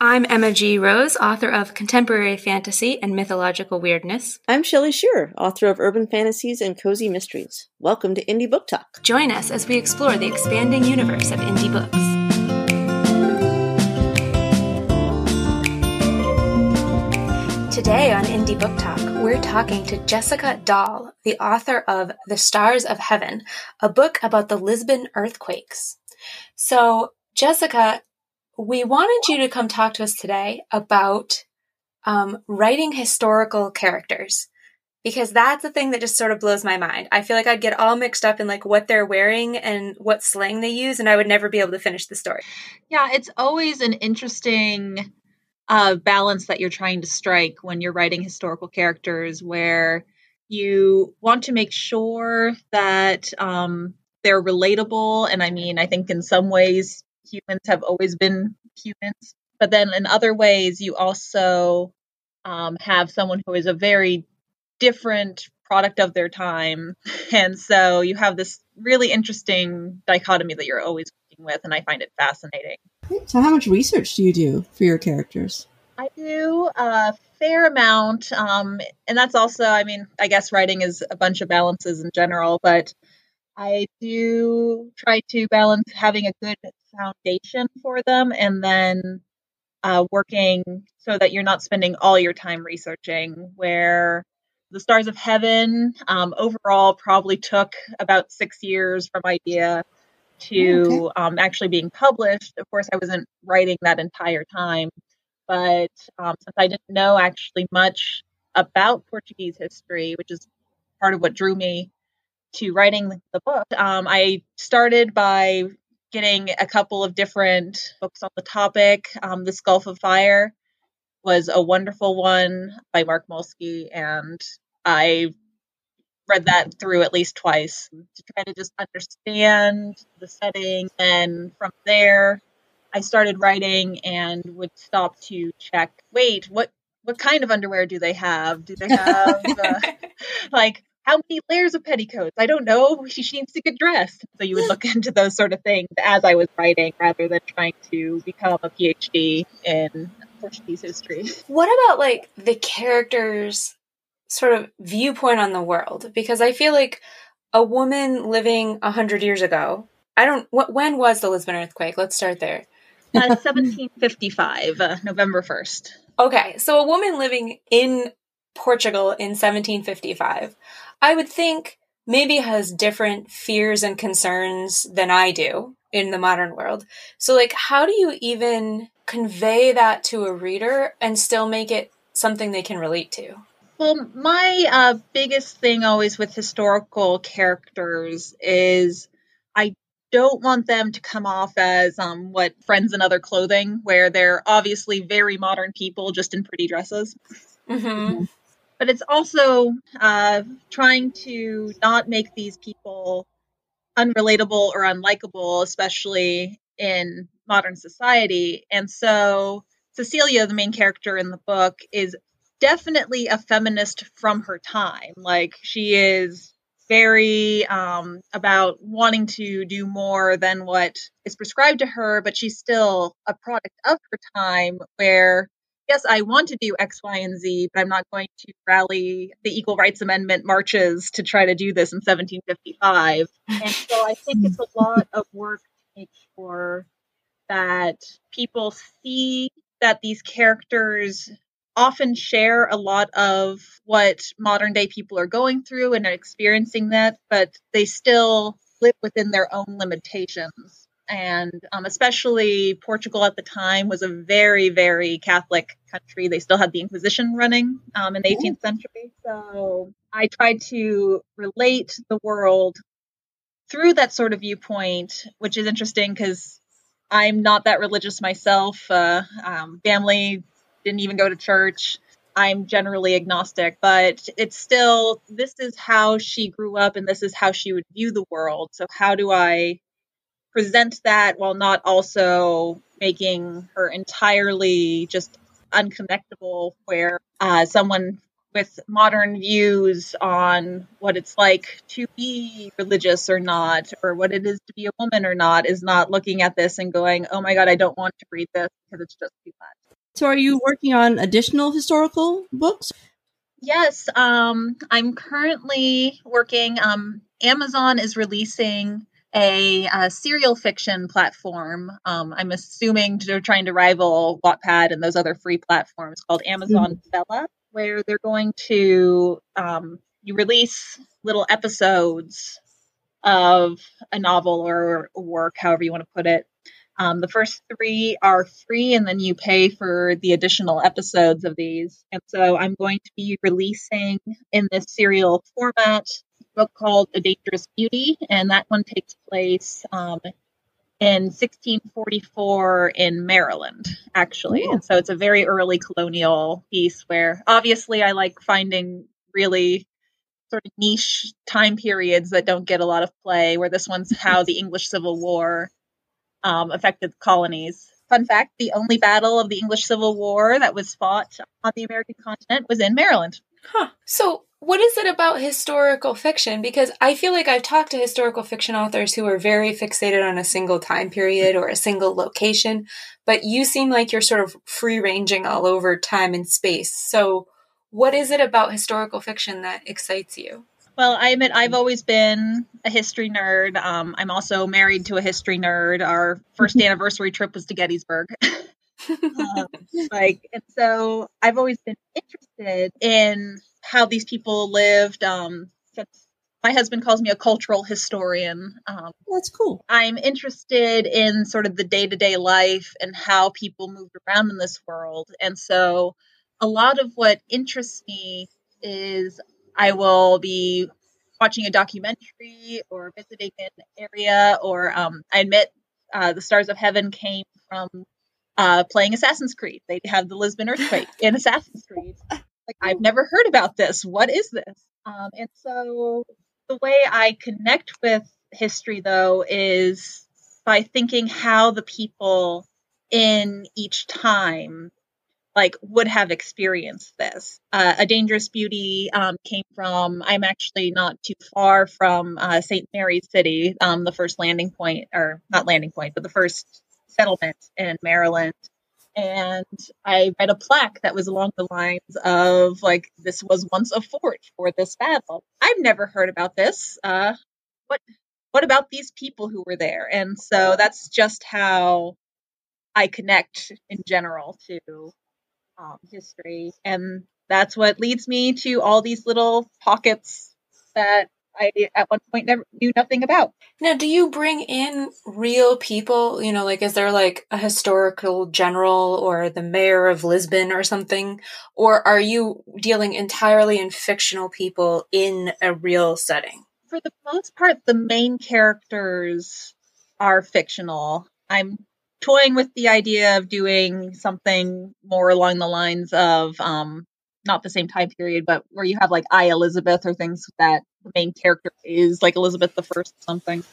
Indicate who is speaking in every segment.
Speaker 1: I'm Emma G. Rose, author of Contemporary Fantasy and Mythological Weirdness.
Speaker 2: I'm Shelley Shearer, author of Urban Fantasies and Cozy Mysteries. Welcome to Indie Book Talk.
Speaker 1: Join us as we explore the expanding universe of indie books. Today on Indie Book Talk, we're talking to Jessica Dall, the author of The Stars of Heaven, a book about the Lisbon earthquakes. So, Jessica, we wanted you to come talk to us today about um, writing historical characters because that's the thing that just sort of blows my mind. I feel like I'd get all mixed up in like what they're wearing and what slang they use, and I would never be able to finish the story.
Speaker 3: Yeah, it's always an interesting uh, balance that you're trying to strike when you're writing historical characters, where you want to make sure that um, they're relatable. And I mean, I think in some ways humans have always been humans. But then in other ways, you also um, have someone who is a very different product of their time. And so you have this really interesting dichotomy that you're always working with, and I find it fascinating.
Speaker 2: So, how much research do you do for your characters?
Speaker 3: I do a fair amount. Um, and that's also, I mean, I guess writing is a bunch of balances in general, but I do try to balance having a good foundation for them and then uh, working so that you're not spending all your time researching. Where the Stars of Heaven um, overall probably took about six years from idea to oh, okay. um, actually being published. Of course, I wasn't writing that entire time, but um, since I didn't know actually much about Portuguese history, which is part of what drew me to writing the book, um, I started by getting a couple of different books on the topic. Um, this Gulf of Fire was a wonderful one by Mark Molesky, and I read that through at least twice to try to just understand the setting. And from there, I started writing and would stop to check. Wait, what what kind of underwear do they have? Do they have uh, like how many layers of petticoats? I don't know. She, she needs to get dressed. So you would look into those sort of things as I was writing rather than trying to become a PhD in Portuguese history.
Speaker 1: What about like the characters' sort of viewpoint on the world? Because I feel like a woman living a hundred years ago. I don't. What, when was the Lisbon earthquake? Let's start there.
Speaker 3: Uh, 1755, uh, November 1st.
Speaker 1: Okay, so a woman living in Portugal in 1755. I would think maybe has different fears and concerns than I do in the modern world. So, like, how do you even convey that to a reader and still make it something they can relate to?
Speaker 3: Well, my uh, biggest thing always with historical characters is I don't want them to come off as um, what friends in other clothing, where they're obviously very modern people just in pretty dresses. Mm-hmm but it's also uh, trying to not make these people unrelatable or unlikable, especially in modern society. And so Cecilia, the main character in the book, is definitely a feminist from her time. Like she is very um, about wanting to do more than what is prescribed to her, but she's still a product of her time where yes, I want to do X, Y, and Z, but I'm not going to rally the Equal Rights Amendment marches to try to do this in 1755. And so I think it's a lot of work to make sure that people see that these characters often share a lot of what modern day people are going through and are experiencing that, but they still live within their own limitations and um, especially Portugal at the time was a very, very Catholic country. They still had the Inquisition running um, in the 18th century. So I tried to relate the world through that sort of viewpoint, which is interesting because I'm not that religious myself. Uh, um, family didn't even go to church. I'm generally agnostic, but it's still, this is how she grew up and this is how she would view the world. So, how do I present that while not also making her entirely just unconnectable where uh, someone with modern views on what it's like to be religious or not, or what it is to be a woman or not, is not looking at this and going, oh my God, I don't want to read this because it's just too much.
Speaker 2: So, are you working on additional historical books?
Speaker 3: Yes, um, I'm currently working. Um, Amazon is releasing a, a serial fiction platform. Um, I'm assuming they're trying to rival Wattpad and those other free platforms called Amazon mm-hmm. Vella, where they're going to um, you release little episodes of a novel or work, however you want to put it. Um, the first three are free, and then you pay for the additional episodes of these. And so I'm going to be releasing in this serial format book called A Dangerous Beauty, and that one takes place um, in 1644 in Maryland, actually. Ooh. And so it's a very early colonial piece where obviously I like finding really sort of niche time periods that don't get a lot of play, where this one's how the English Civil War um, affected the colonies. Fun fact the only battle of the English Civil War that was fought on the American continent was in Maryland.
Speaker 1: Huh. So, what is it about historical fiction? Because I feel like I've talked to historical fiction authors who are very fixated on a single time period or a single location, but you seem like you're sort of free ranging all over time and space. So, what is it about historical fiction that excites you?
Speaker 3: Well, I admit I've always been a history nerd. Um, I'm also married to a history nerd. Our first anniversary trip was to Gettysburg. um, like, and so I've always been interested in how these people lived. Um, my husband calls me a cultural historian. Um,
Speaker 2: That's cool.
Speaker 3: I'm interested in sort of the day to day life and how people moved around in this world. And so a lot of what interests me is I will be watching a documentary or visiting an area, or um, I admit uh, the Stars of Heaven came from uh, playing Assassin's Creed. They have the Lisbon earthquake in Assassin's Creed. Like I've never heard about this. What is this? Um, and so the way I connect with history, though, is by thinking how the people in each time like would have experienced this. Uh, a Dangerous Beauty um, came from. I'm actually not too far from uh, St. Mary's City, um, the first landing point, or not landing point, but the first settlement in Maryland. And I read a plaque that was along the lines of like, "This was once a fort for this battle." I've never heard about this. Uh, what what about these people who were there? And so that's just how I connect in general to um, history. And that's what leads me to all these little pockets that I at one point never knew nothing about.
Speaker 1: Now, do you bring in real people? You know, like is there like a historical general or the mayor of Lisbon or something? Or are you dealing entirely in fictional people in a real setting?
Speaker 3: For the most part, the main characters are fictional. I'm toying with the idea of doing something more along the lines of um, not the same time period, but where you have like I Elizabeth or things that the main character is like Elizabeth the First or something.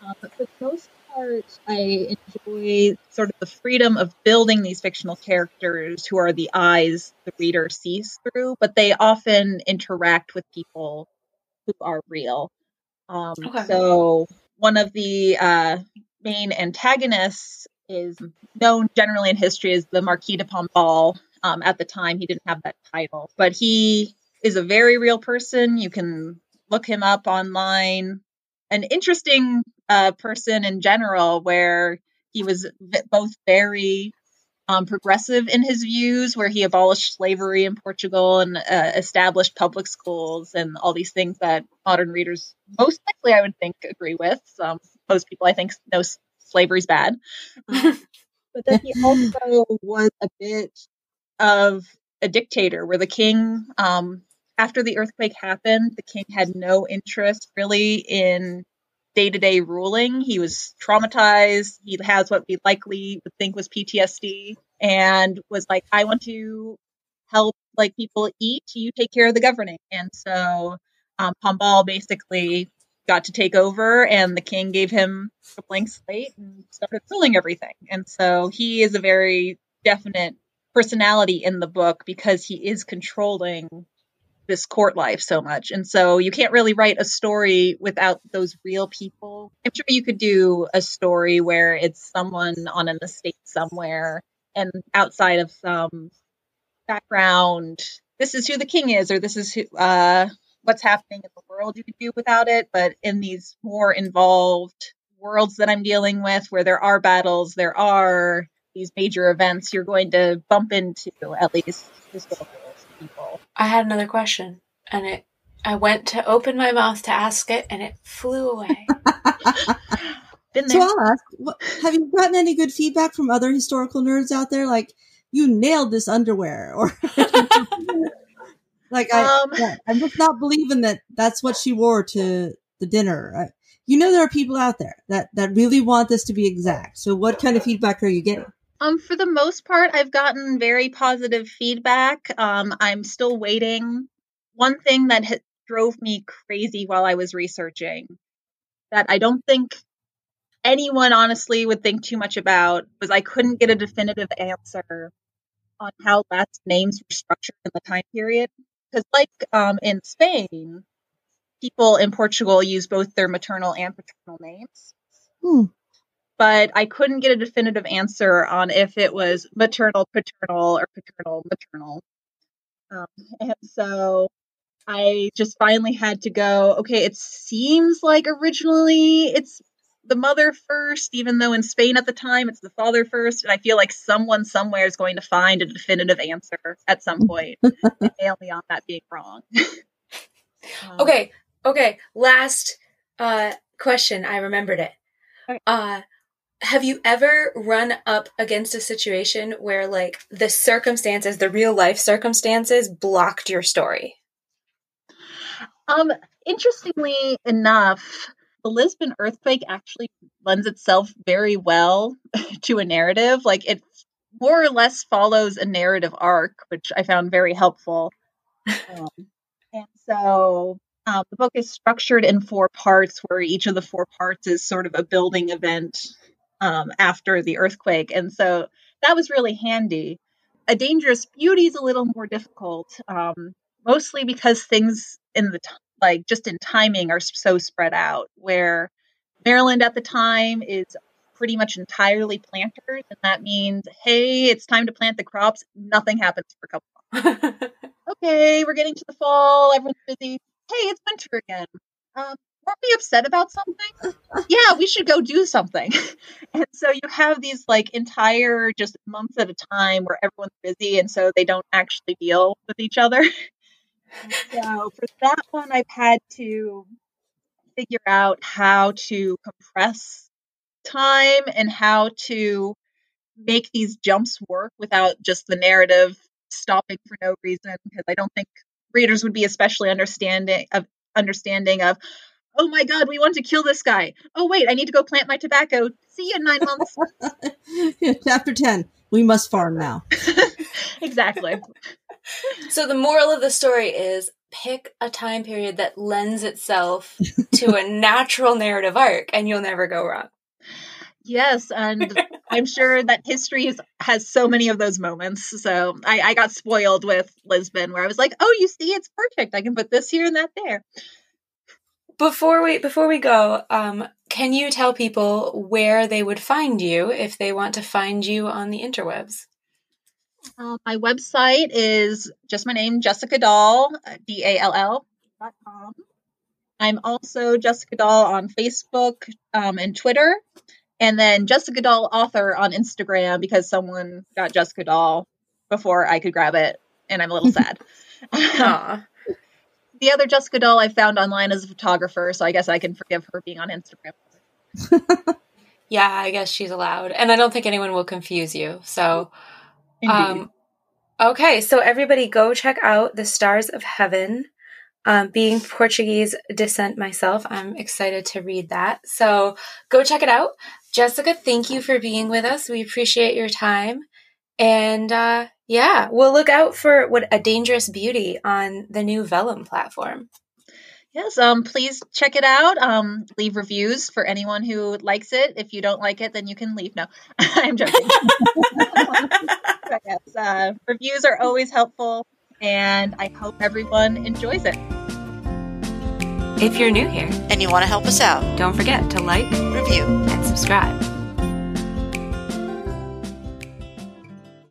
Speaker 3: Uh, but for the most part, I enjoy sort of the freedom of building these fictional characters who are the eyes the reader sees through, but they often interact with people who are real. Um, okay. So one of the uh, main antagonists is known generally in history as the Marquis de Pombal. Um, at the time, he didn't have that title, but he is a very real person. You can look him up online. An interesting uh, person in general, where he was v- both very um, progressive in his views, where he abolished slavery in Portugal and uh, established public schools and all these things that modern readers most likely, I would think, agree with. Um, most people, I think, know slavery's bad. but then he also was a bit of a dictator where the king, um, after the earthquake happened, the king had no interest really in day to day ruling. He was traumatized. He has what we likely would think was PTSD and was like, I want to help like people eat. You take care of the governing. And so um, Pombal basically got to take over and the king gave him a blank slate and started filling everything. And so he is a very definite personality in the book because he is controlling this court life so much. And so you can't really write a story without those real people. I'm sure you could do a story where it's someone on an estate somewhere and outside of some background, this is who the king is, or this is who, uh, what's happening in the world you could do without it. But in these more involved worlds that I'm dealing with, where there are battles, there are these major events, you're going to bump into at least historical people.
Speaker 1: I had another question, and it I went to open my mouth to ask it, and it flew away.
Speaker 3: Been
Speaker 4: So. I'll ask, what, have you gotten any good feedback from other historical nerds out there? Like, you nailed this underwear, or like I,
Speaker 3: Um,
Speaker 4: yeah, I'm just not believing that that's what she wore to the dinner. I, you know, there are people out there that that really want this to be exact. So, what kind of feedback are you getting?
Speaker 3: Um, for the most part, I've gotten very positive feedback. Um, I'm still waiting. One thing that ha- drove me crazy while I was researching that I don't think anyone honestly would think too much about was I couldn't get a definitive answer on how last names were structured in the time period. Because, like um, in Spain, people in Portugal use both their maternal and paternal names
Speaker 4: Hmm.
Speaker 3: But I couldn't get a definitive answer on if it was maternal, paternal, or paternal, maternal. Um, and so I just finally had to go, okay, it seems like originally it's the mother first, even though in Spain at the time it's the father first. And I feel like someone somewhere is going to find a definitive answer at some point and nail me on that being wrong. Um,
Speaker 1: Okay, okay. Last uh, question. I remembered it.
Speaker 3: Okay.
Speaker 1: Uh, have you ever run up against a situation where, like, the circumstances, the real life circumstances, blocked your story?
Speaker 3: Um, interestingly enough, the Lisbon earthquake actually lends itself very well to a narrative. Like it more or less follows a narrative arc, which I found very helpful. Um, and so um, the book is structured in four parts, where each of the four parts is sort of a building event um, after the earthquake. And so that was really handy. A Dangerous Beauty is a little more difficult, um, mostly because things in the t- like just in timing are so spread out. Where Maryland at the time is pretty much entirely planters, and that means hey, it's time to plant the crops. Nothing happens for a couple months. Okay, we're getting to the fall. Everyone's busy. Hey, it's winter again. Um, weren't we upset about something? yeah, we should go do something. and so you have these like entire just months at a time where everyone's busy, and so they don't actually deal with each other. so for that one, I've had to figure out how to compress time and how to make these jumps work without just the narrative stopping for no reason because I don't think readers would be especially understanding of understanding of oh my god we want to kill this guy oh wait I need to go plant my tobacco see you in 9 months
Speaker 4: Chapter ten. We must farm now.
Speaker 3: exactly
Speaker 1: so, the moral of the story is pick a time period that lends itself to a natural narrative arc, and you'll never go wrong.
Speaker 3: yes and I'm sure that history is, has so many of those moments so I, I got spoiled with Lisbon where I was like oh you see it's perfect I can put this here and that there
Speaker 1: Before we before we go, um, can you tell people where they would find you if they want to find you on the interwebs?
Speaker 3: Um, my website is just my name, Jessica Dall, D A L L dot com. I'm also Jessica Dall on Facebook um, and Twitter, and then Jessica Dall author on Instagram because someone got Jessica Dall before I could grab it, and I'm a little sad.
Speaker 1: Aw.
Speaker 3: The other Jessica Dall I found online as a photographer, so I guess I can forgive her being on Instagram.
Speaker 1: Yeah, I guess she's allowed, and I don't think anyone will confuse you. So, um, okay, so everybody go check out the Stars of Heaven. Um, being Portuguese descent myself, I'm excited to read that. So go check it out. Jessica, thank you for being with us. We appreciate your time. And uh, yeah, we'll look out for what a dangerous beauty on the new Vella platform.
Speaker 3: Yes, um, please check it out. Um, leave reviews for anyone who likes it. If you don't like it, then you can leave. No, I'm joking. Yes, uh, reviews are always helpful, and I hope everyone enjoys it.
Speaker 1: If you're new here,
Speaker 2: And you want to help us out,
Speaker 1: don't forget to like
Speaker 2: review.
Speaker 1: and subscribe.